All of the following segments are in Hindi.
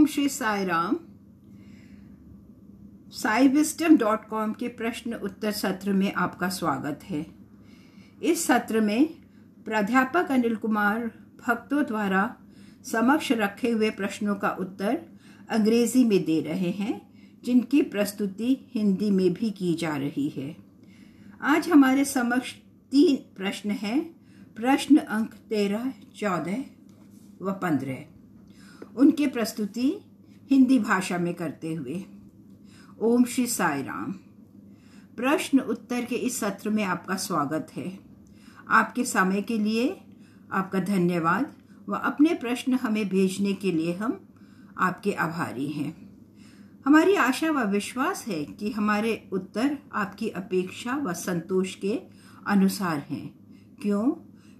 Om Shri Sai Ram Sai wisdom dot com के प्रश्न उत्तर सत्र में आपका स्वागत है। इस सत्र में प्राध्यापक अनिल कुमार भक्तों द्वारा समक्ष रखे हुए प्रश्नों का उत्तर अंग्रेज़ी में दे रहे हैं, जिनकी प्रस्तुति हिंदी में भी की जा रही है। आज हमारे समक्ष तीन प्रश्न हैं। प्रश्न अंक तेरह, चौदह व पंद्रह। उनके प्रस्तुति हिंदी भाषा में करते हुए। ओम श्री साई राम। प्रश्न उत्तर के इस सत्र में आपका स्वागत है। आपके समय के लिए आपका धन्यवाद व अपने प्रश्न हमें भेजने के लिए हम आपके आभारी हैं। हमारी आशा व विश्वास है कि हमारे उत्तर आपकी अपेक्षा व संतोष के अनुसार हैं। क्यों?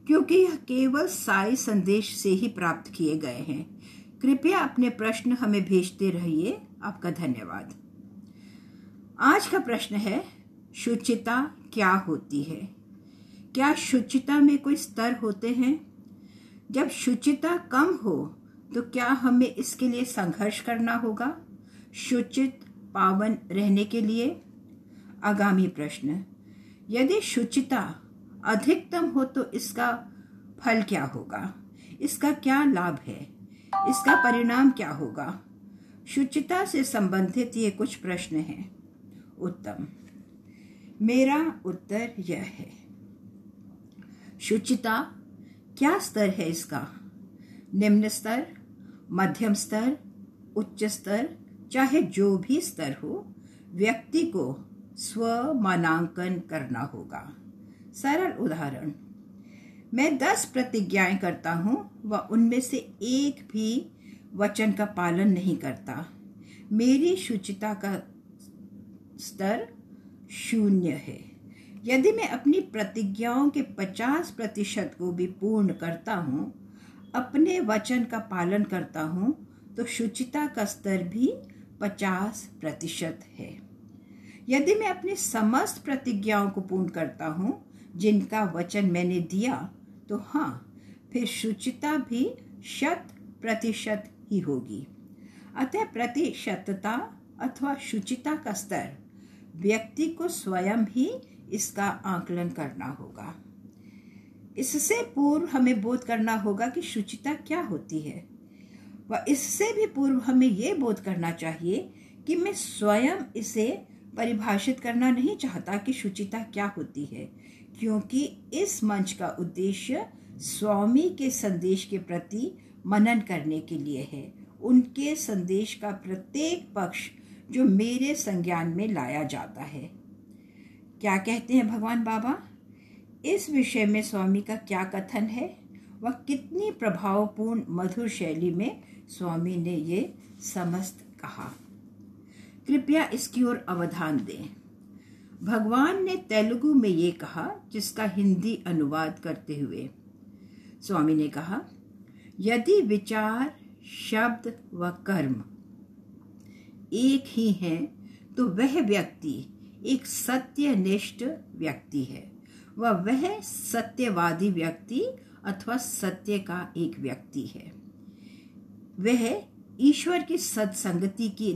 क्योंकि यह केवल साई संदेश से ही प्राप्त किए गए हैं। कृपया अपने प्रश्न हमें भेजते रहिए। आपका धन्यवाद। आज का प्रश्न है, शुचिता क्या होती है? क्या शुचिता में कोई स्तर होते हैं? जब शुचिता कम हो तो क्या हमें इसके लिए संघर्ष करना होगा? शुचित पावन रहने के लिए? आगामी प्रश्न, यदि शुचिता अधिकतम हो तो इसका फल क्या होगा? इसका क्या लाभ है? इसका परिणाम क्या होगा? शुचिता से संबंधित ये कुछ प्रश्न हैं। उत्तम। मेरा उत्तर यह है। शुचिता, क्या स्तर है इसका? निम्न स्तर, मध्यम स्तर, उच्च स्तर, चाहे जो भी स्तर हो, व्यक्ति को स्व मानांकन करना होगा। सरल उदाहरण मैं दस प्रतिज्ञाएँ करता हूँ व उनमें से एक भी वचन का पालन नहीं करता। मेरी शुचिता का स्तर शून्य है। यदि मैं अपनी प्रतिज्ञाओं के पचास प्रतिशत को भी पूर्ण करता हूँ, अपने वचन का पालन करता हूँ तो शुचिता का स्तर भी पचास प्रतिशत है। यदि मैं अपनी समस्त प्रतिज्ञाओं को पूर्ण करता हूँ, जिनका वचन मैंने दिया तो हाँ फिर शुचिता भी शत प्रतिशत ही होगी। अतः प्रतिशतता अथवा शुचिता का स्तर, व्यक्ति को स्वयं ही इसका आकलन करना होगा। इससे पूर्व हमें बोध करना होगा कि शुचिता क्या होती है। व इससे भी पूर्व हमें यह बोध करना चाहिए कि मैं स्वयं इसे परिभाषित करना नहीं चाहता कि शुचिता क्या होती है। क्योंकि इस मंच का उद्देश्य स्वामी के संदेश के प्रति मनन करने के लिए है। उनके संदेश का प्रत्येक पक्ष जो मेरे संज्ञान में लाया जाता है। क्या कहते हैं भगवान बाबा? इस विषय में स्वामी का क्या कथन है? वह कितनी प्रभावपूर्ण मधुर शैली में स्वामी ने ये समस्त कहा। कृपया इसकी ओर अवधान दें। भगवान ने तेलुगु में ये कहा, जिसका हिंदी अनुवाद करते हुए। स्वामी ने कहा, यदि विचार, शब्द व कर्म एक ही हैं तो वह व्यक्ति एक सत्यनिष्ठ व्यक्ति है, व वह सत्यवादी व्यक्ति अथवा सत्य का एक व्यक्ति है। वह ईश्वर की सत्संगति की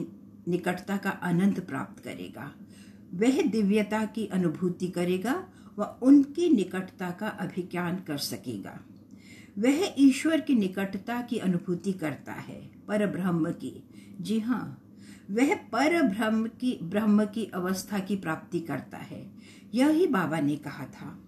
निकटता का आनंद प्राप्त करेगा। वह दिव्यता की अनुभूति करेगा व उनकी निकटता का अभिज्ञान कर सकेगा। वह ईश्वर की निकटता की अनुभूति करता है पर ब्रह्म की। जी हाँ वह पर ब्रह्म की ब्रह्म की अवस्था की प्राप्ति करता है। यही बाबा ने कहा था।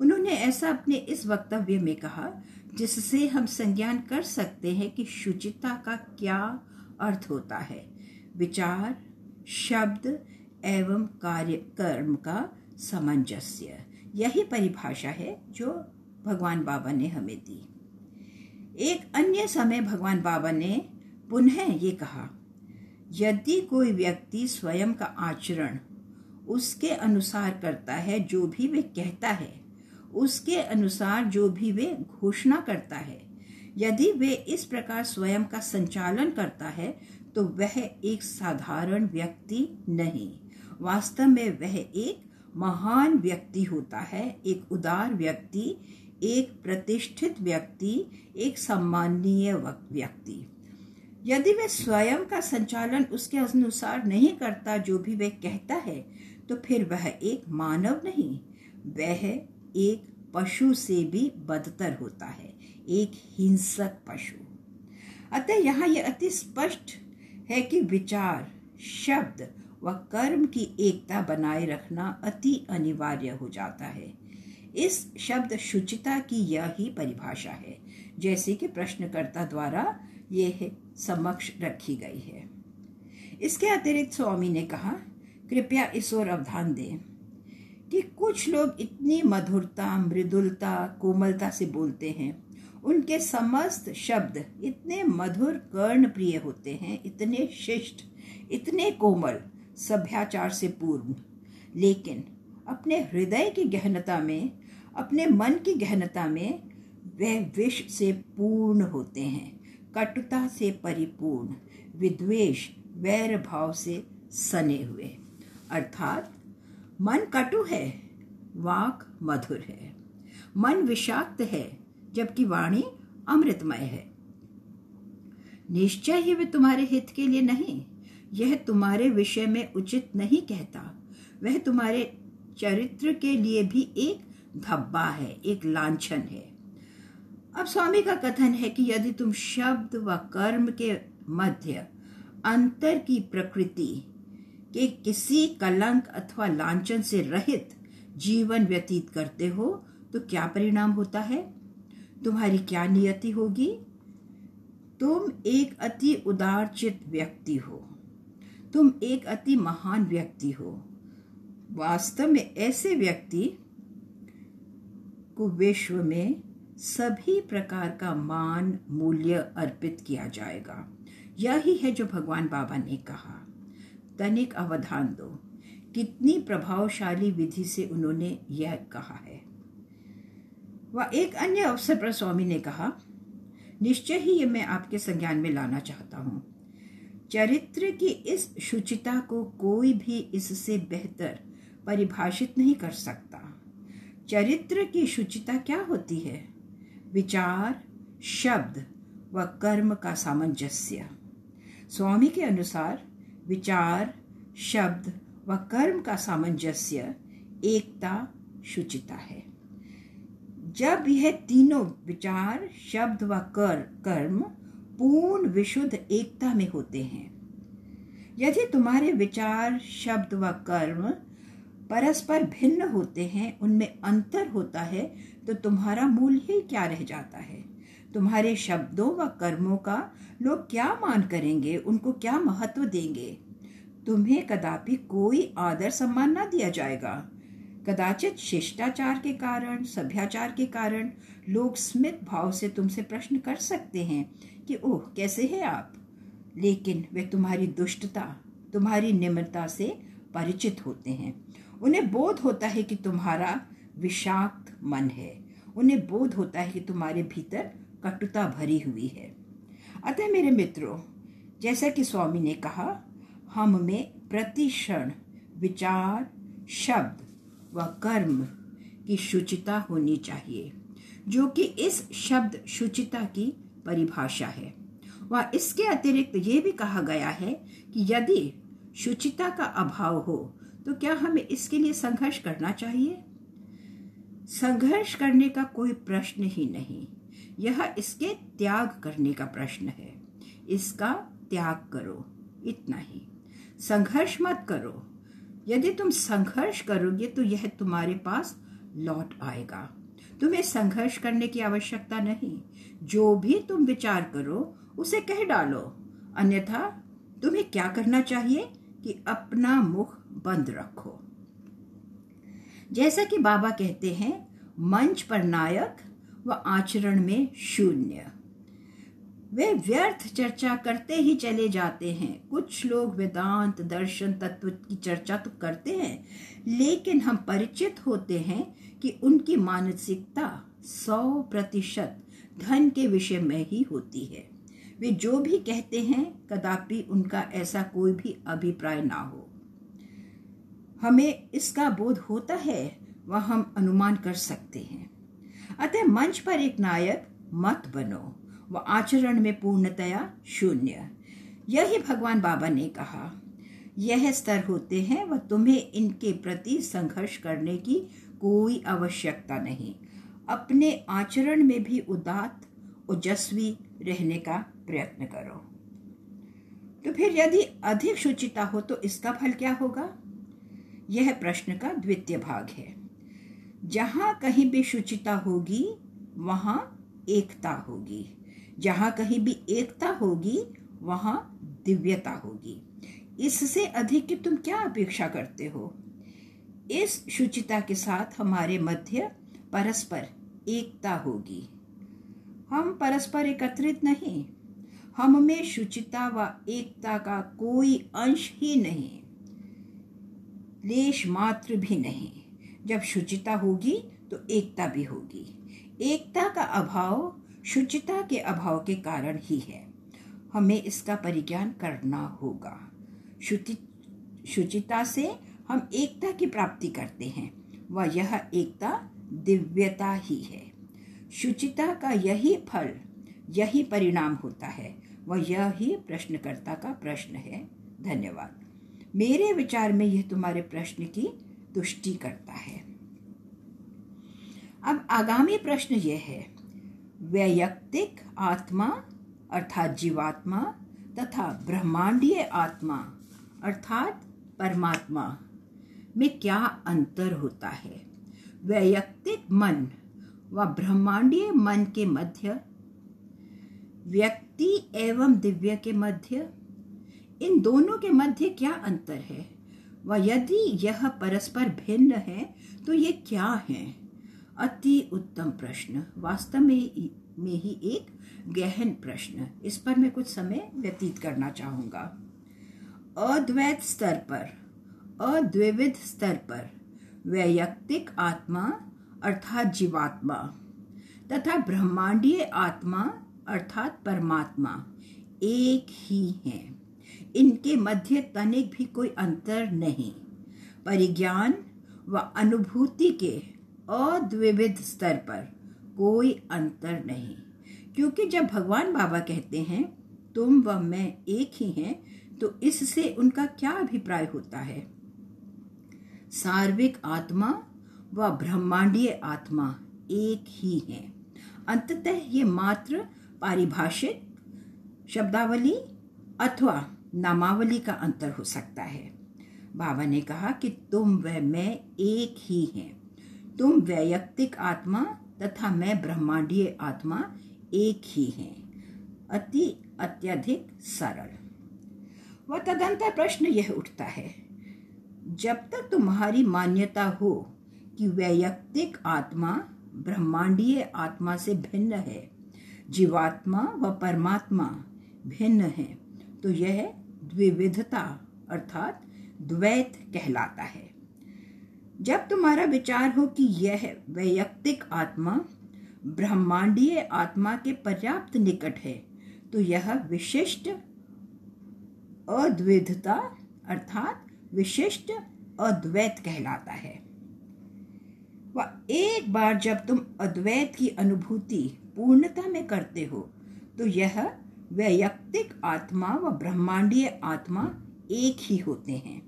उन्होंने ऐसा अपने इस वक्तव्य में कहा, जिससे हम संज्ञान कर सकते हैं कि शुचिता का क्या अर्थ होता है। विचार, शब्द एवं कार्य कर्म का सामंजस्य। यही परिभाषा है जो भगवान बाबा ने हमें दी। एक अन्य समय भगवान बाबा ने पुनः ये कहा, यदि कोई व्यक्ति स्वयं का आचरण उसके अनुसार करता है जो भी वे कहता है, उसके अनुसार जो भी वे घोषणा करता है, यदि वे इस प्रकार स्वयं का संचालन करता है तो वह एक साधारण व्यक्ति नहीं। वास्तव में वह एक महान व्यक्ति होता है, एक उदार व्यक्ति, एक प्रतिष्ठित व्यक्ति, एक सम्माननीय व्यक्ति। यदि वह स्वयं का संचालन उसके अनुसार नहीं करता, जो भी वह कहता है तो फिर वह एक मानव नहीं, वह एक पशु से भी बदतर होता है, एक हिंसक पशु। अतः यहाँ यह अति स्पष्ट है कि विचार, शब्द व कर्म की एकता बनाए रखना अति अनिवार्य हो जाता है। इस शब्द शुचिता की यह ही परिभाषा है, जैसे कि प्रश्नकर्ता द्वारा यह समक्ष रखी गई है। इसके अतिरिक्त स्वामी ने कहा, कृपया इस ओर अवधान दें कि कुछ लोग इतनी मधुरता, मृदुलता, कोमलता से बोलते हैं। उनके समस्त शब्द इतने मधुर, कर्ण प्रिय होते हैं, इतने शिष्ट, इतने कोमल सभ्याचार से पूर्ण लेकिन अपने हृदय की गहनता में, अपने मन की गहनता में वह विष से पूर्ण होते हैं, कटुता से परिपूर्ण विद्वेश वैर भाव से सने हुए। अर्थात, मन कटु है, वाक मधुर है। मन विषाक्त है, जबकि वाणी अमृतमय है। निश्चय ही वे तुम्हारे हित के लिए नहीं यह तुम्हारे विषय में उचित नहीं कहता। वह तुम्हारे चरित्र के लिए भी एक धब्बा है, एक लांछन है। अब स्वामी का कथन है कि यदि तुम शब्द व कर्म के मध्य अंतर की प्रकृति के किसी कलंक अथवा लांछन से रहित जीवन व्यतीत करते हो तो क्या परिणाम होता है? तुम्हारी क्या नियति होगी? तुम एक अति उदारचित व्यक्ति हो। तुम एक अति महान व्यक्ति हो। वास्तव में ऐसे व्यक्ति को विश्व में सभी प्रकार का मान, मूल्य अर्पित किया जाएगा। यही है जो भगवान बाबा ने कहा। तनिक अवधान दो। कितनी प्रभावशाली विधि से उन्होंने यह कहा है। वह एक अन्य अवसर पर स्वामी ने कहा, निश्चय ही ये मैं आपके संज्ञान में लाना चाहता हूँ। चरित्र की इस शुचिता को कोई भी इससे बेहतर परिभाषित नहीं कर सकता। चरित्र की शुचिता क्या होती है? विचार, शब्द व कर्म का सामंजस्य। स्वामी के अनुसार विचार, शब्द व कर्म का सामंजस्य एकता, शुचिता है। जब यह तीनों विचार, शब्द व कर, कर्म पूर्ण विशुद्ध एकता में होते हैं। यदि तुम्हारे विचार, शब्द व कर्म परस्पर भिन्न होते हैं, उनमें अंतर होता है तो तुम्हारा मूल्य ही क्या रह जाता है? तुम्हारे शब्दों व कर्मों का लोग क्या मान करेंगे? उनको क्या महत्व देंगे? तुम्हें कदापि कोई आदर सम्मान ना दिया जाएगा। कदाचित शिष्टाचार के कारण, सभ्याचार के कारण लोग स्मित भाव से तुमसे प्रश्न कर सकते हैं कि, ओह, कैसे है आप? लेकिन वे तुम्हारी दुष्टता, तुम्हारी निम्रता से परिचित होते हैं। उन्हें बोध होता है कि तुम्हारा विषाक्त मन है। उन्हें बोध होता है कि तुम्हारे भीतर कटुता भरी हुई है। अतः मेरे मित्रों, जैसा कि स्वामी ने कहा, हम में प्रतिक्षण, विचार, शब्द व कर्म की शुचिता होनी चाहिए, जो कि इस शब्द शुचिता की परिभाषा है। व इसके अतिरिक्त ये भी कहा गया है कि यदि शुचिता का अभाव हो तो क्या हमें इसके लिए संघर्ष करना चाहिए? संघर्ष करने का कोई प्रश्न ही नहीं। यह इसके त्याग करने का प्रश्न है। इसका त्याग करो, इतना ही। संघर्ष मत करो। यदि तुम संघर्ष करोगे तो यह तुम्हारे पास लौट आएगा। तुम्हें संघर्ष करने की आवश्यकता नहीं। जो भी तुम विचार करो, उसे कह डालो। अन्यथा, तुम्हें क्या करना चाहिए? कि अपना मुख बंद रखो। जैसा कि बाबा कहते हैं, मंच पर नायक व आचरण में शून्य। वे व्यर्थ चर्चा करते ही चले जाते हैं। कुछ लोग वेदांत, दर्शन, तत्व की चर्चा तो करते हैं, लेकिन हम परिचित होते हैं कि उनकी मानसिकता सौ प्रतिशत धन के विषय में ही होती है। वे जो भी कहते हैं, कदापि उनका ऐसा कोई भी अभिप्राय ना हो। हमें इसका बोध होता है, वह हम अनुमान कर सकते हैं। अतः मंच पर एक नायक, मत बनो। व आचरण में पूर्णतया शून्य। यही भगवान बाबा ने कहा, यह स्तर होते हैं व तुम्हें इनके प्रति संघर्ष करने की कोई आवश्यकता नहीं। अपने आचरण में भी उदात ओजस्वी रहने का प्रयत्न करो। तो फिर यदि अधिक शुचिता हो तो इसका फल क्या होगा? यह प्रश्न का द्वितीय भाग है। जहाँ कहीं भी शुचिता होगी, वहाँ एकता होगी। जहाँ कहीं भी एकता होगी, वहाँ दिव्यता होगी। इससे अधिक कि तुम क्या अपेक्षा करते हो? इस शुचिता के साथ हमारे मध्य परस्पर एकता होगी। हम परस्पर एकत्रित नहीं। हम में शुचिता व एकता का कोई अंश ही नहीं। लेश मात्र भी नहीं। जब शुचिता होगी तो एकता भी होगी। एकता का अभाव शुचिता के अभाव के कारण ही है। हमें इसका परिज्ञान करना होगा। शुचि, शुचिता से हम एकता की प्राप्ति करते हैं। व यह एकता दिव्यता ही है। शुचिता का यही फल, यही परिणाम होता है। वह यह प्रश्नकर्ता का प्रश्न है। धन्यवाद। मेरे विचार में यह तुम्हारे प्रश्न की तुष्टि करता है। अब आगामी प्रश्न यह है। वैयक्तिक आत्मा अर्थात जीवात्मा तथा ब्रह्मांडीय आत्मा अर्थात परमात्मा में क्या अंतर होता है? वैयक्तिक मन व ब्रह्मांडीय मन के मध्य, व्यक्ति एवं दिव्य के मध्य, इन दोनों के मध्य क्या अंतर है? व यदि यह परस्पर भिन्न है तो ये क्या है? अति उत्तम प्रश्न। वास्तव में में ही एक गहन प्रश्न। इस पर मैं कुछ समय व्यतीत करना चाहूँगा। अद्वैत स्तर पर, अद्विविध स्तर पर, वैयक्तिक आत्मा अर्थात जीवात्मा तथा ब्रह्मांडीय आत्मा अर्थात परमात्मा एक ही है। इनके मध्य तनिक भी कोई अंतर नहीं। परिज्ञान व अनुभूति के अद्विविध स्तर पर कोई अंतर नहीं। क्योंकि जब भगवान बाबा कहते हैं, तुम व मैं एक ही हैं तो इससे उनका क्या अभिप्राय होता है? सार्विक आत्मा व ब्रह्मांडीय आत्मा एक ही है। अंततः ये मात्र पारिभाषिक, शब्दावली अथवा नामावली का अंतर हो सकता है। बाबा ने कहा कि तुम व मैं एक ही हैं। तुम वैयक्तिक आत्मा तथा मैं ब्रह्मांडीय आत्मा एक ही हैं। अति अत्यधिक सरल। व तदंतर प्रश्न यह उठता है, जब तक तुम्हारी मान्यता हो कि वैयक्तिक आत्मा ब्रह्मांडीय आत्मा से भिन्न है, जीवात्मा व परमात्मा भिन्न है तो यह द्विविधता अर्थात द्वैत कहलाता है। जब तुम्हारा विचार हो कि यह वैयक्तिक आत्मा, ब्रह्मांडीय आत्मा के पर्याप्त निकट है तो यह विशिष्ट अद्विधता अर्थात विशिष्ट अद्वैत कहलाता है। व एक बार जब तुम अद्वैत की अनुभूति पूर्णता में करते हो तो यह वैयक्तिक आत्मा व ब्रह्मांडीय आत्मा एक ही होते हैं।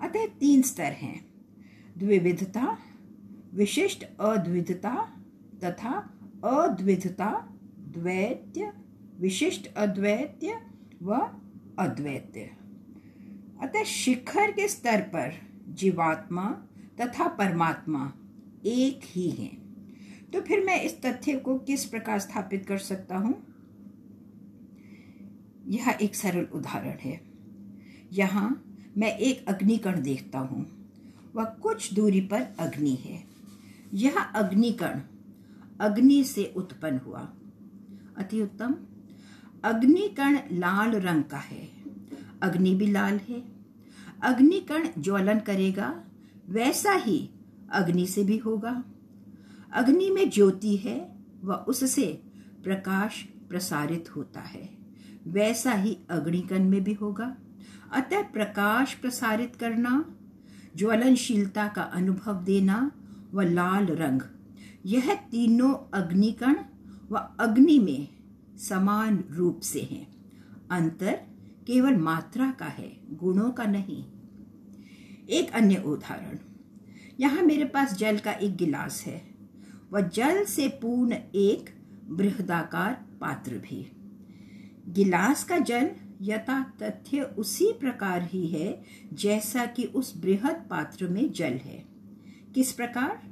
अतः तीन स्तर हैं। द्विविधता, विशिष्ट अद्विधता तथा अद्विधता, द्वैत्य, विशिष्ट अद्वैत्य व अद्वैत्य। अतः शिखर के स्तर पर जीवात्मा तथा परमात्मा एक ही हैं। तो फिर मैं इस तथ्य को किस प्रकार स्थापित कर सकता हूँ? यह एक सरल उदाहरण है। यहाँ मैं एक अग्निकण देखता हूँ। वह कुछ दूरी पर अग्नि है। यह अग्निकण अग्नि से उत्पन्न हुआ। अति उत्तम। अग्निकण लाल रंग का है। अग्नि भी लाल है। अग्निकण ज्वलन करेगा। वैसा ही अग्नि से भी होगा। अग्नि में ज्योति है व उससे प्रकाश प्रसारित होता है। वैसा ही अग्निकण में भी होगा। अतः प्रकाश प्रसारित करना ज्वलनशीलता का अनुभव देना व लाल रंग। यह तीनों अग्निकण व अग्नि में समान रूप से हैं। अंतर केवल मात्रा का है, गुणों का नहीं। एक अन्य उदाहरण। यहाँ मेरे पास जल का एक गिलास है। वह जल से पूर्ण एक बृहदाकार पात्र भी। गिलास का जल यथा तथ्य उसी प्रकार ही है जैसा कि उस बृहद पात्र में जल है। किस प्रकार?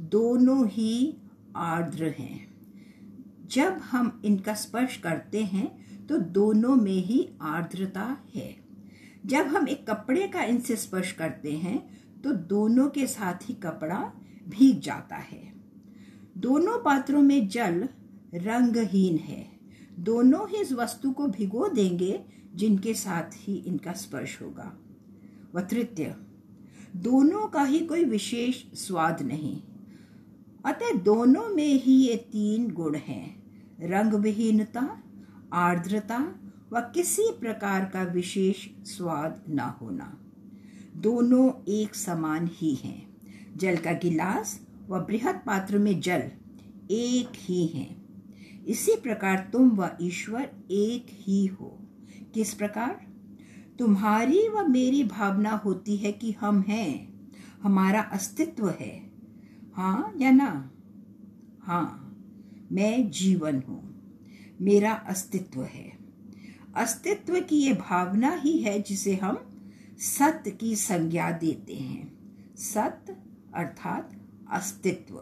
दोनों ही आर्द्र हैं। जब हम इनका स्पर्श करते हैं तो दोनों में ही आर्द्रता है। जब हम एक कपड़े का इनसे स्पर्श करते हैं तो दोनों के साथ ही कपड़ा भीग जाता है। दोनों पात्रों में जल रंगहीन है। दोनों ही इस वस्तु को भिगो देंगे, जिनके साथ ही इनका स्पर्श होगा। व तृतीय दोनों का ही कोई विशेष स्वाद नहीं। अतः दोनों में ही ये तीन गुण हैं रंग विहीनता आर्द्रता व किसी प्रकार का विशेष स्वाद न होना। दोनों एक समान ही हैं। जल का गिलास व बृहद पात्र में जल एक ही हैं। इसी प्रकार तुम व ईश्वर एक ही हो। किस प्रकार? तुम्हारी व मेरी भावना होती है कि हम हैं, हमारा अस्तित्व है। हाँ या ना? हाँ मैं जीवन हूँ, मेरा अस्तित्व है। अस्तित्व की ये भावना ही है जिसे हम सत्य की संज्ञा देते हैं। सत्य अर्थात अस्तित्व।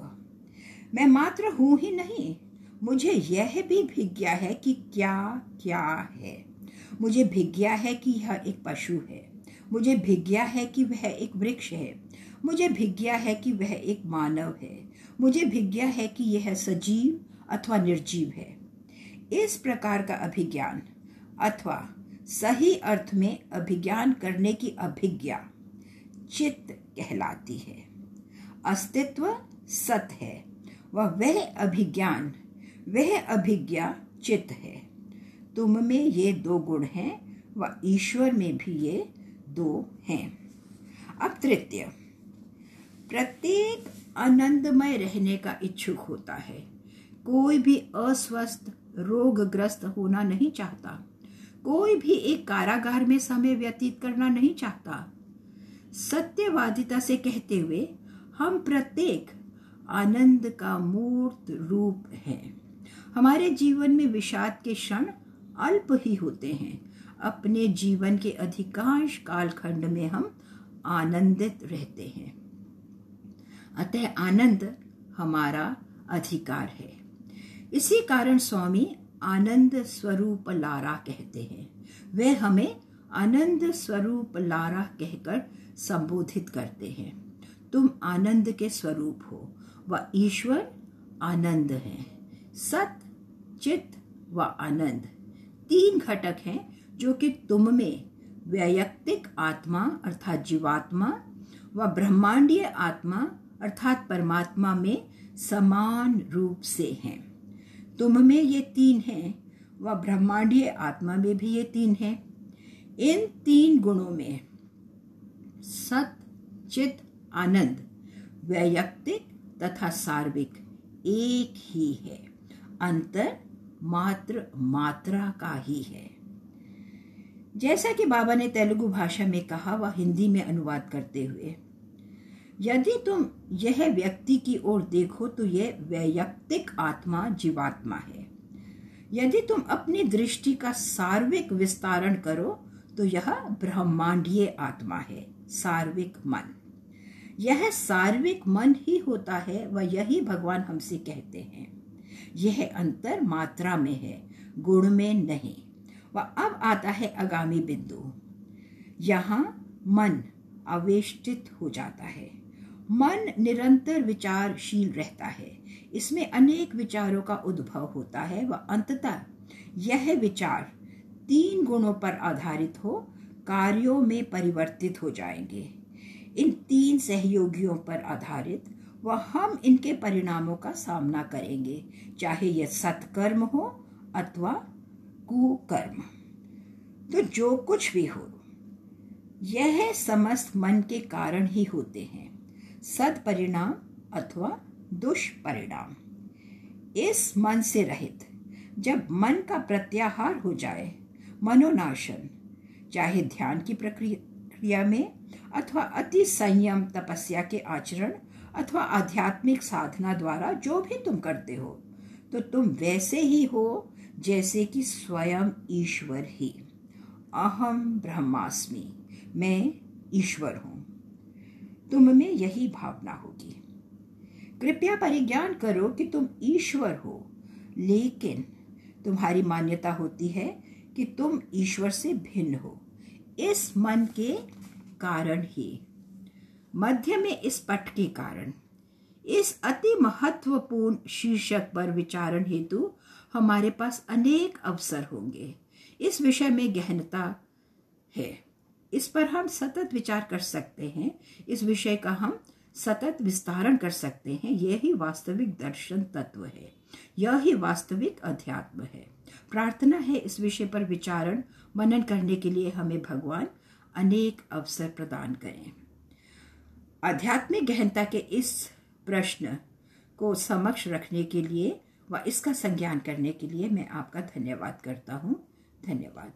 मैं मात्र हूँ ही नहीं मुझे यह भी भिज्ञा है कि क्या क्या है। मुझे भिज्ञा है कि यह एक पशु है। मुझे भिज्ञा है कि वह एक वृक्ष है। मुझे भिज्ञा है कि वह एक मानव है। मुझे भिज्ञा है कि यह सजीव अथवा निर्जीव है। इस प्रकार का अभिज्ञान अथवा सही अर्थ में अभिज्ञान करने की अभिज्ञा चित्त कहलाती है। अस्तित्व सत है। वह वह अभिज्ञान वह अभिज्ञा चित्त है। तुम में ये दो गुण हैं व ईश्वर में भी ये दो हैं। अब तृतीय। प्रत्येक आनंदमय रहने का इच्छुक होता है। कोई भी अस्वस्थ, रोगग्रस्त होना नहीं चाहता। कोई भी एक कारागार में समय व्यतीत करना नहीं चाहता। सत्यवादिता से कहते हुए हम प्रत्येक आनंद का मूर्त रूप है। हमारे जीवन में विषाद के क्षण अल्प ही होते हैं। अपने जीवन के अधिकांश कालखंड में हम आनंदित रहते हैं। अतः आनंद हमारा अधिकार है। इसी कारण स्वामी आनंद स्वरूप लारा कहते हैं। वे हमें आनंद स्वरूप लारा कहकर संबोधित करते हैं। तुम आनंद के स्वरूप हो व ईश्वर आनंद है। सत चित व आनंद। तीन घटक हैं जो कि तुम में वैयक्तिक आत्मा अर्थात जीवात्मा व ब्रह्मांडीय आत्मा अर्थात परमात्मा में समान रूप से हैं। तुम में ये तीन हैं व ब्रह्मांडीय आत्मा में भी ये तीन हैं। इन तीन गुणों में सत, चित, आनंद वैयक्तिक तथा सार्विक एक ही है। अंतर मात्र मात्रा का ही है। जैसा कि बाबा ने तेलुगु भाषा में कहा, वह हिंदी में अनुवाद करते हुए, यदि तुम यह व्यक्ति की ओर देखो तो यह वैयक्तिक आत्मा जीवात्मा है। यदि तुम अपनी दृष्टि का सार्विक विस्तारण करो तो यह ब्रह्मांडीय आत्मा है, सार्विक मन। यह सार्विक मन ही होता है व यही भगवान हमसे कहते हैं। यह अंतर मात्रा में है, गुण में नहीं। व अब आता है आगामी बिंदु। यहाँ मन आवेष्टित हो जाता है। मन निरंतर विचारशील रहता है। इसमें अनेक विचारों का उद्भव होता है व अंततः यह विचार तीन गुणों पर आधारित हो, कार्यों में परिवर्तित हो जाएँगे। इन तीन सहयोगियों पर आधारित व हम इनके परिणामों का सामना करेंगे, चाहे यह सत्कर्म हो अथवा कुकर्म। तो जो कुछ भी हो, यह समस्त मन के कारण ही होते हैं सद परिणाम अथवा दुष्परिणाम। इस मन से रहित, जब मन का प्रत्याहार हो जाए, मनोनाशन, चाहे ध्यान की प्रक्रिया में अथवा अति संयम तपस्या के आचरण अथवा आध्यात्मिक साधना द्वारा जो भी तुम करते हो तो तुम वैसे ही हो जैसे कि स्वयं ईश्वर ही। अहम ब्रह्मास्मि, मैं ईश्वर हूँ। तुम में यही भावना होगी। कृपया परिज्ञान करो कि तुम ईश्वर हो, लेकिन तुम्हारी मान्यता होती है कि तुम ईश्वर से भिन्न हो, इस मन के कारण ही। मध्य में इस पट के कारण। इस अति महत्वपूर्ण शीर्षक पर विचारण हेतु हमारे पास अनेक अवसर होंगे। इस विषय में गहनता है। इस पर हम सतत विचार कर सकते हैं। इस विषय का हम सतत विस्तारण कर सकते हैं। यही वास्तविक दर्शन तत्व है। यह वास्तविक अध्यात्म है। प्रार्थना है इस विषय पर विचारण, मनन करने के लिए हमें भगवान अनेक अवसर प्रदान करें। आध्यात्मिक गहनता के इस प्रश्न को समक्ष रखने के लिए व इसका संज्ञान करने के लिए मैं आपका धन्यवाद करता हूँ। धन्यवाद।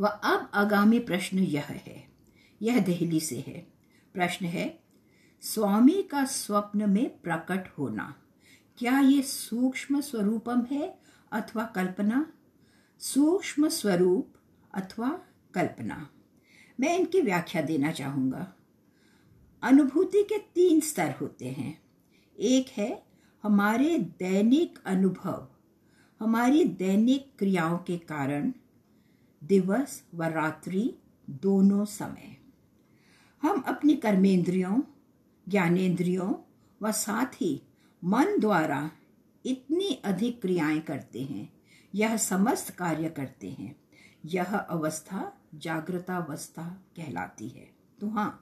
व अब आगामी प्रश्न यह है। यह दहली से है। प्रश्न है, स्वामी का स्वप्न में प्रकट होना, क्या ये सूक्ष्म स्वरूपम है अथवा कल्पना? सूक्ष्म स्वरूप अथवा कल्पना। मैं इनकी व्याख्या देना चाहूँगा। अनुभूति के तीन स्तर होते हैं। एक है हमारे दैनिक अनुभव, हमारी दैनिक क्रियाओं के कारण, दिवस व रात्रि दोनों समय। हम अपनी कर्मेंद्रियों ज्ञानेन्द्रियों व साथ ही मन द्वारा इतनी अधिक क्रियाएँ करते हैं, यह समस्त कार्य करते हैं। यह अवस्था जागृतावस्था कहलाती है। तो हाँ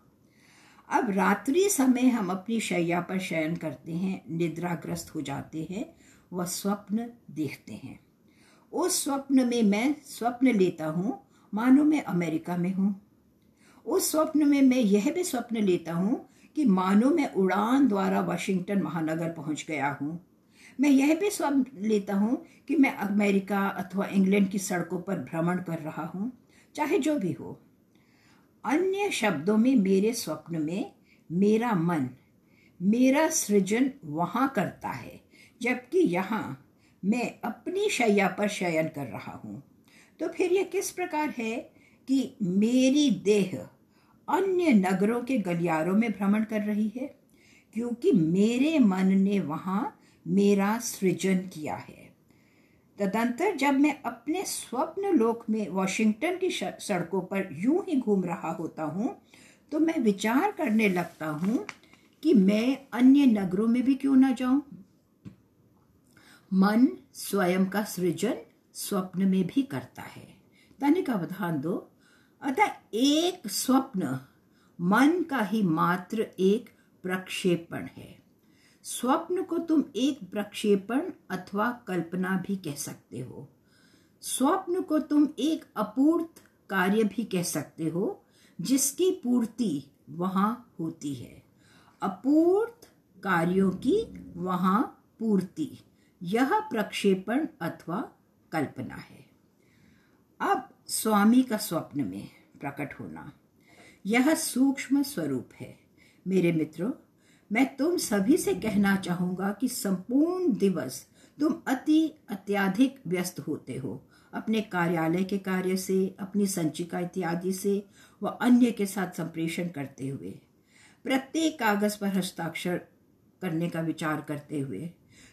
अब रात्रि समय हम अपनी शैया पर शयन करते हैं, निद्राग्रस्त हो जाते हैं, वह स्वप्न देखते हैं। उस स्वप्न में मैं स्वप्न लेता हूँ, मानो मैं अमेरिका में हूँ। उस स्वप्न में मैं यह भी स्वप्न लेता हूँ कि मानो मैं उड़ान द्वारा वाशिंगटन महानगर पहुँच गया हूँ। मैं यह भी स्वप्न लेता हूँ कि मैं अमेरिका अथवा इंग्लैंड की सड़कों पर भ्रमण कर रहा हूँ, चाहे जो भी हो। अन्य शब्दों में मेरे स्वप्न में मेरा मन, मेरा सृजन वहाँ करता है, जबकि यहाँ मैं अपनी शैया पर शयन कर रहा हूँ। तो फिर यह किस प्रकार है कि मेरी देह अन्य नगरों के गलियारों में भ्रमण कर रही है? क्योंकि मेरे मन ने वहाँ मेरा सृजन किया है। तदंतर जब मैं अपने स्वप्न लोक में वॉशिंगटन की सड़कों पर यूँ ही घूम रहा होता हूँ तो मैं विचार करने लगता हूँ कि मैं अन्य नगरों में भी क्यों ना जाऊँ। मन स्वयं का सृजन स्वप्न में भी करता है। तनिक अवधान दो। अतः एक स्वप्न मन का ही मात्र एक प्रक्षेपण है। स्वप्न को तुम एक प्रक्षेपण अथवा कल्पना भी कह सकते हो। स्वप्न को तुम एक अपूर्त कार्य भी कह सकते हो, जिसकी पूर्ति वहाँ होती है। अपूर्त कार्यों की वहाँ पूर्ति, यह प्रक्षेपण अथवा कल्पना है। अब स्वामी का स्वप्न में प्रकट होना। यह सूक्ष्म स्वरूप है। मेरे मित्रों मैं तुम सभी से कहना चाहूँगा कि संपूर्ण दिवस तुम अति अत्याधिक व्यस्त होते हो। अपने कार्यालय के कार्य से, अपनी संचिका इत्यादि से व अन्य के साथ संप्रेषण करते हुए, प्रत्येक कागज़ पर हस्ताक्षर करने का विचार करते हुए,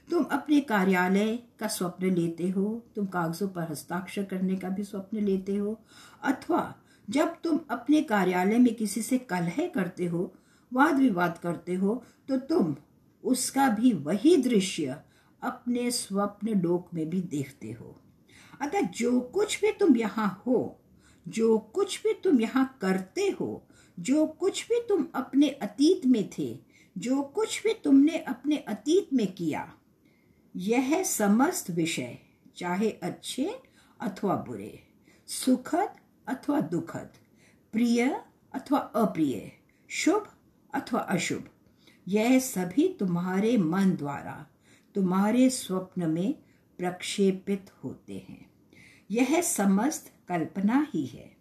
तुम अपने कार्यालय का स्वप्न लेते हो, तुम कागजों पर हस्ताक्षर करने का भी स्वप्न लेते हो, अथवा जब तुम अपने कार्यालय में किसी से कलह करते हो वाद विवाद करते हो तो तुम उसका भी वही दृश्य अपने स्वप्न लोक में भी देखते हो। अतः जो कुछ भी तुम यहाँ हो, जो कुछ भी तुम यहाँ करते हो, जो कुछ भी तुम अपने अतीत में थे, जो कुछ भी तुमने अपने अतीत में किया, यह समस्त विषय, चाहे अच्छे अथवा बुरे, सुखद अथवा दुखद, प्रिय अथवा अप्रिय, शुभ अथवा अशुभ। यह सभी तुम्हारे मन द्वारा, तुम्हारे स्वप्न में प्रक्षेपित होते हैं। यह समस्त कल्पना ही है।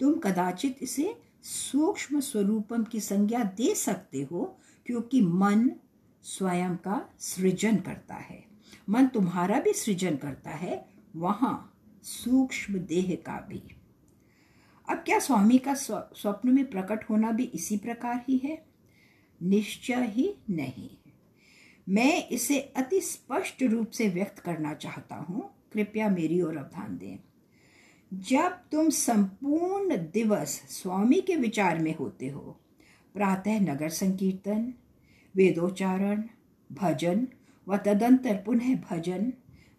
तुम कदाचित इसे सूक्ष्म स्वरूपम की संज्ञा दे सकते हो, क्योंकि मन स्वयं का सृजन करता है। मन तुम्हारा भी सृजन करता है, वहाँ सूक्ष्म देह का भी। अब क्या स्वामी का स्वप्न में प्रकट होना भी इसी प्रकार ही है? निश्चय ही नहीं। मैं इसे अति स्पष्ट रूप से व्यक्त करना चाहता हूँ। कृपया मेरी ओर अवधान दें। जब तुम संपूर्ण दिवस स्वामी के विचार में होते हो, प्रातः नगर संकीर्तन, वेदोच्चारण, भजन व तदंतर पुनः भजन,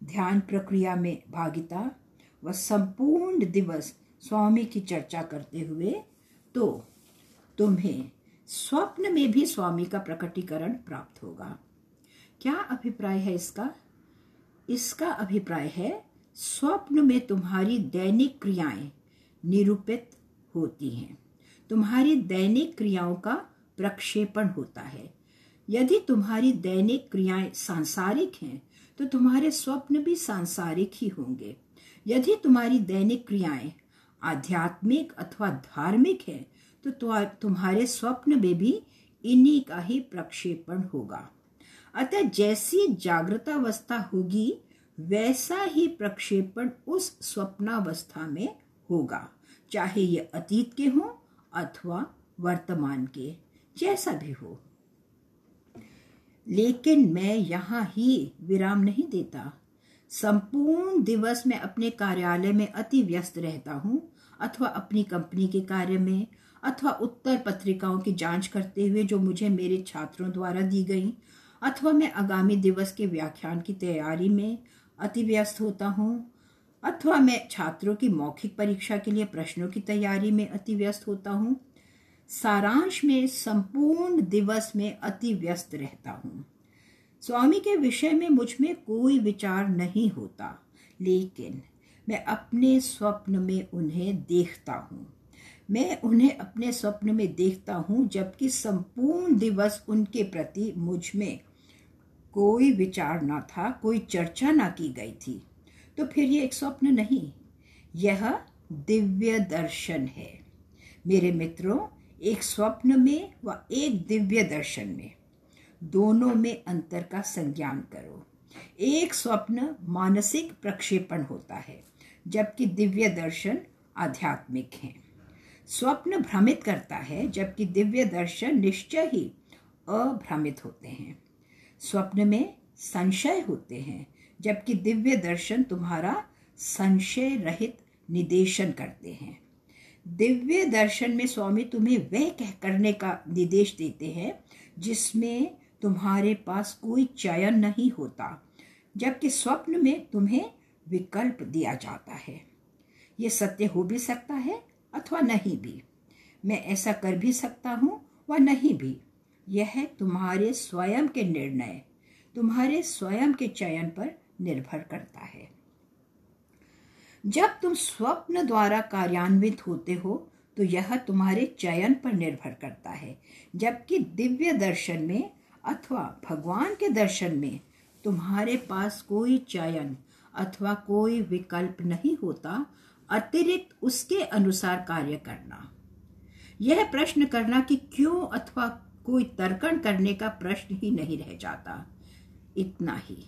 ध्यान प्रक्रिया में भागिता व संपूर्ण दिवस स्वामी की चर्चा करते हुए तो तुम्हें स्वप्न में भी स्वामी का प्रकटीकरण प्राप्त होगा। क्या अभिप्राय है इसका? इसका अभिप्राय है, स्वप्न में तुम्हारी दैनिक क्रियाएँ निरूपित होती हैं। तुम्हारी दैनिक क्रियाओं का प्रक्षेपण होता है। यदि तुम्हारी दैनिक क्रियाएँ सांसारिक हैं तो तुम्हारे स्वप्न भी सांसारिक ही होंगे। यदि तुम्हारी दैनिक क्रियाएँ आध्यात्मिक अथवा धार्मिक है तो तुम्हारे स्वप्न में भी इन्हीं का ही प्रक्षेपण होगा। अतः जैसी जागृतावस्था होगी, वैसा ही प्रक्षेपण उस स्वप्नावस्था में होगा, चाहे ये अतीत के हो अथवा वर्तमान के, जैसा भी हो। लेकिन मैं यहाँ ही विराम नहीं देता। संपूर्ण दिवस में अपने कार्यालय में अति व्यस्त रहता हूँ, अथवा अपनी कंपनी के कार्य में अथवा उत्तर पत्रिकाओं की जाँच करते हुए जो मुझे मेरे छात्रों द्वारा दी गई, अथवा मैं आगामी दिवस के व्याख्यान की तैयारी में अति व्यस्त होता हूँ, अथवा मैं छात्रों की मौखिक परीक्षा के लिए प्रश्नों की तैयारी में अति व्यस्त होता हूँ, सारांश में संपूर्ण दिवस में अति व्यस्त रहता हूँ। स्वामी के विषय में मुझमें कोई विचार नहीं होता, लेकिन मैं अपने स्वप्न में उन्हें देखता हूँ। मैं उन्हें अपने स्वप्न में देखता हूँ, जबकि संपूर्ण दिवस उनके प्रति मुझमें कोई विचार ना था, कोई चर्चा ना की गई थी। तो फिर ये एक स्वप्न नहीं, यह दिव्य दर्शन है। मेरे मित्रों, एक स्वप्न में व एक दिव्य दर्शन में दोनों में अंतर का संज्ञान करो। एक स्वप्न मानसिक प्रक्षेपण होता है, जबकि दिव्य दर्शन आध्यात्मिक है। स्वप्न भ्रमित करता है, जबकि दिव्य दर्शन निश्चय ही अभ्रमित होते हैं। स्वप्न में संशय होते हैं, जबकि दिव्य दर्शन तुम्हारा संशय रहित निदेशन करते हैं। दिव्य दर्शन में स्वामी तुम्हें वह कह, करने का निर्देश देते हैं, जिसमें तुम्हारे पास कोई चयन नहीं होता, जबकि स्वप्न में तुम्हें विकल्प दिया जाता है। ये सत्य हो भी सकता है अथवा नहीं भी। मैं ऐसा कर भी सकता हूँ व नहीं भी। यह तुम्हारे स्वयं के निर्णय। तुम्हारे स्वयं के चयन पर निर्भर करता है। जब तुम स्वप्न द्वारा कार्यान्वित होते हो तो यह तुम्हारे चयन पर निर्भर करता है। जबकि दिव्य दर्शन में अथवा भगवान के दर्शन में तुम्हारे पास कोई चयन अथवा कोई विकल्प नहीं होता अतिरिक्त उसके अनुसार कार्य करना। यह प्रश्न करना कि क्यों अथवा कोई तर्कण करने का प्रश्न ही नहीं रह जाता। इतना ही।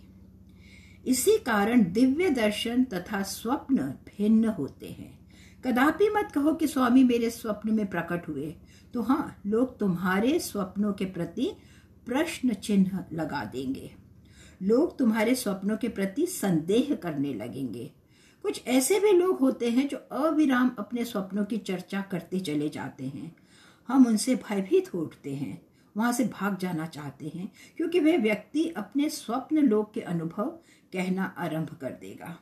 इसी कारण दिव्य दर्शन तथा स्वप्न भिन्न होते हैं। कदापि मत कहो कि स्वामी मेरे स्वप्न में प्रकट हुए। तो हाँ लोग तुम्हारे स्वप्नों के प्रति प्रश्न चिन्ह लगा देंगे। लोग तुम्हारे स्वप्नों के प्रति संदेह करने लगेंगे। कुछ ऐसे भी लोग होते हैं जो अविराम अपने स्वप्नों की चर्चा करते चले जाते हैं। हम उनसे भयभीत हो उठते हैं, वहाँ से भाग जाना चाहते हैं, क्योंकि वह व्यक्ति अपने स्वप्न लोक के अनुभव कहना आरंभ कर देगा।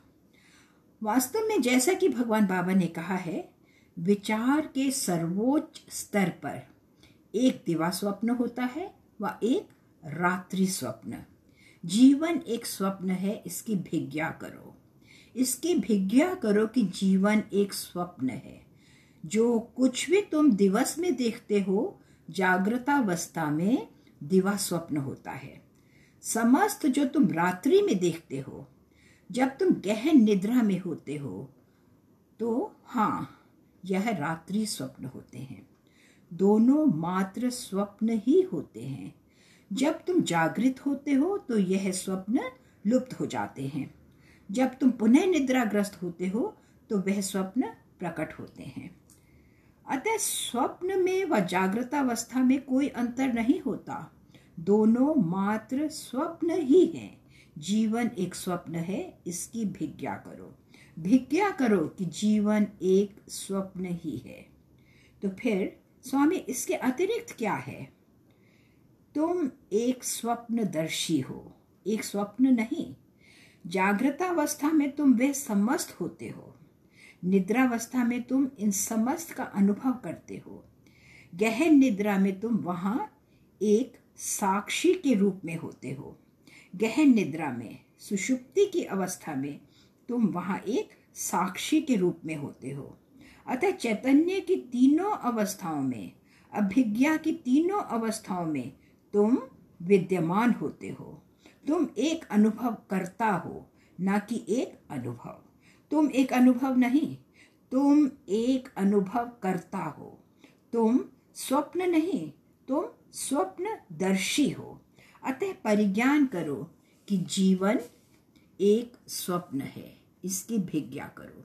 वास्तव में जैसा कि भगवान बाबा ने कहा है, विचार के सर्वोच्च स्तर पर एक दिवा स्वप्न होता है व एक रात्रि स्वप्न। जीवन एक स्वप्न है, इसकी भिज्ञा करो। इसकी भिज्ञा करो कि जीवन एक स्वप्न है। जो कुछ भी तुम दिवस में देखते हो, जागृतावस्था में दिवा स्वप्न होता है। समस्त जो तुम रात्रि में देखते हो, जब तुम गहन निद्रा में होते हो तो हाँ यह रात्रि स्वप्न होते हैं। दोनों मात्र स्वप्न ही होते हैं। जब तुम जागृत होते हो तो यह स्वप्न लुप्त हो जाते हैं। जब तुम पुनः निद्राग्रस्त होते हो तो वह स्वप्न प्रकट होते हैं। अतः स्वप्न में व जागृत अवस्था में कोई अंतर नहीं होता। दोनों मात्र स्वप्न ही है। जीवन एक स्वप्न है, इसकी भिज्ञा करो। भिज्ञा करो कि जीवन एक स्वप्न ही है। तो फिर, स्वामी, इसके अतिरिक्त क्या है? तुम एक स्वप्नदर्शी हो। एक स्वप्न नहीं जागृतावस्था में तुम वे समस्त होते हो। निद्रावस्था में तुम इन समस्त का अनुभव करते हो। गहन निद्रा में तुम वहाँ एक साक्षी के रूप में होते हो। गहन निद्रा में, सुषुप्ति की अवस्था में तुम वहाँ एक साक्षी के रूप में होते हो। अतः चैतन्य की तीनों अवस्थाओं में, अभिज्ञा की तीनों अवस्थाओं में तुम विद्यमान होते हो। तुम एक अनुभव करता हो, ना कि एक अनुभव। तुम एक अनुभव नहीं, तुम एक अनुभव करता हो। तुम स्वप्न नहीं, तुम स्वप्न दर्शी हो। अतः परिज्ञान करो कि जीवन एक स्वप्न है, इसकी भिज्ञा करो।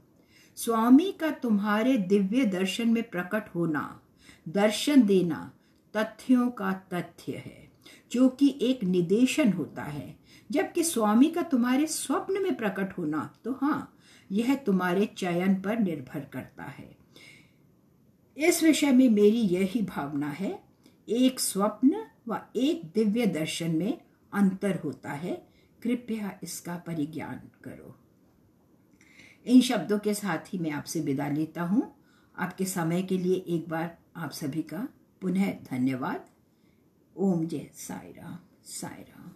स्वामी का तुम्हारे दिव्य दर्शन में प्रकट होना, दर्शन देना तथ्यों का तथ्य है। जो कि एक निदेशन होता है। जबकि स्वामी का तुम्हारे स्वप्न में प्रकट होना तो हाँ यह तुम्हारे चयन पर निर्भर करता है। इस विषय में मेरी यही भावना है, एक स्वप्न व एक दिव्य दर्शन में अंतर होता है। कृपया इसका परिज्ञान करो। इन शब्दों के साथ ही मैं आपसे विदा लेता हूँ। आपके समय के लिए एक बार आप सभी का पुनः धन्यवाद। ओम जय साई राम साई राम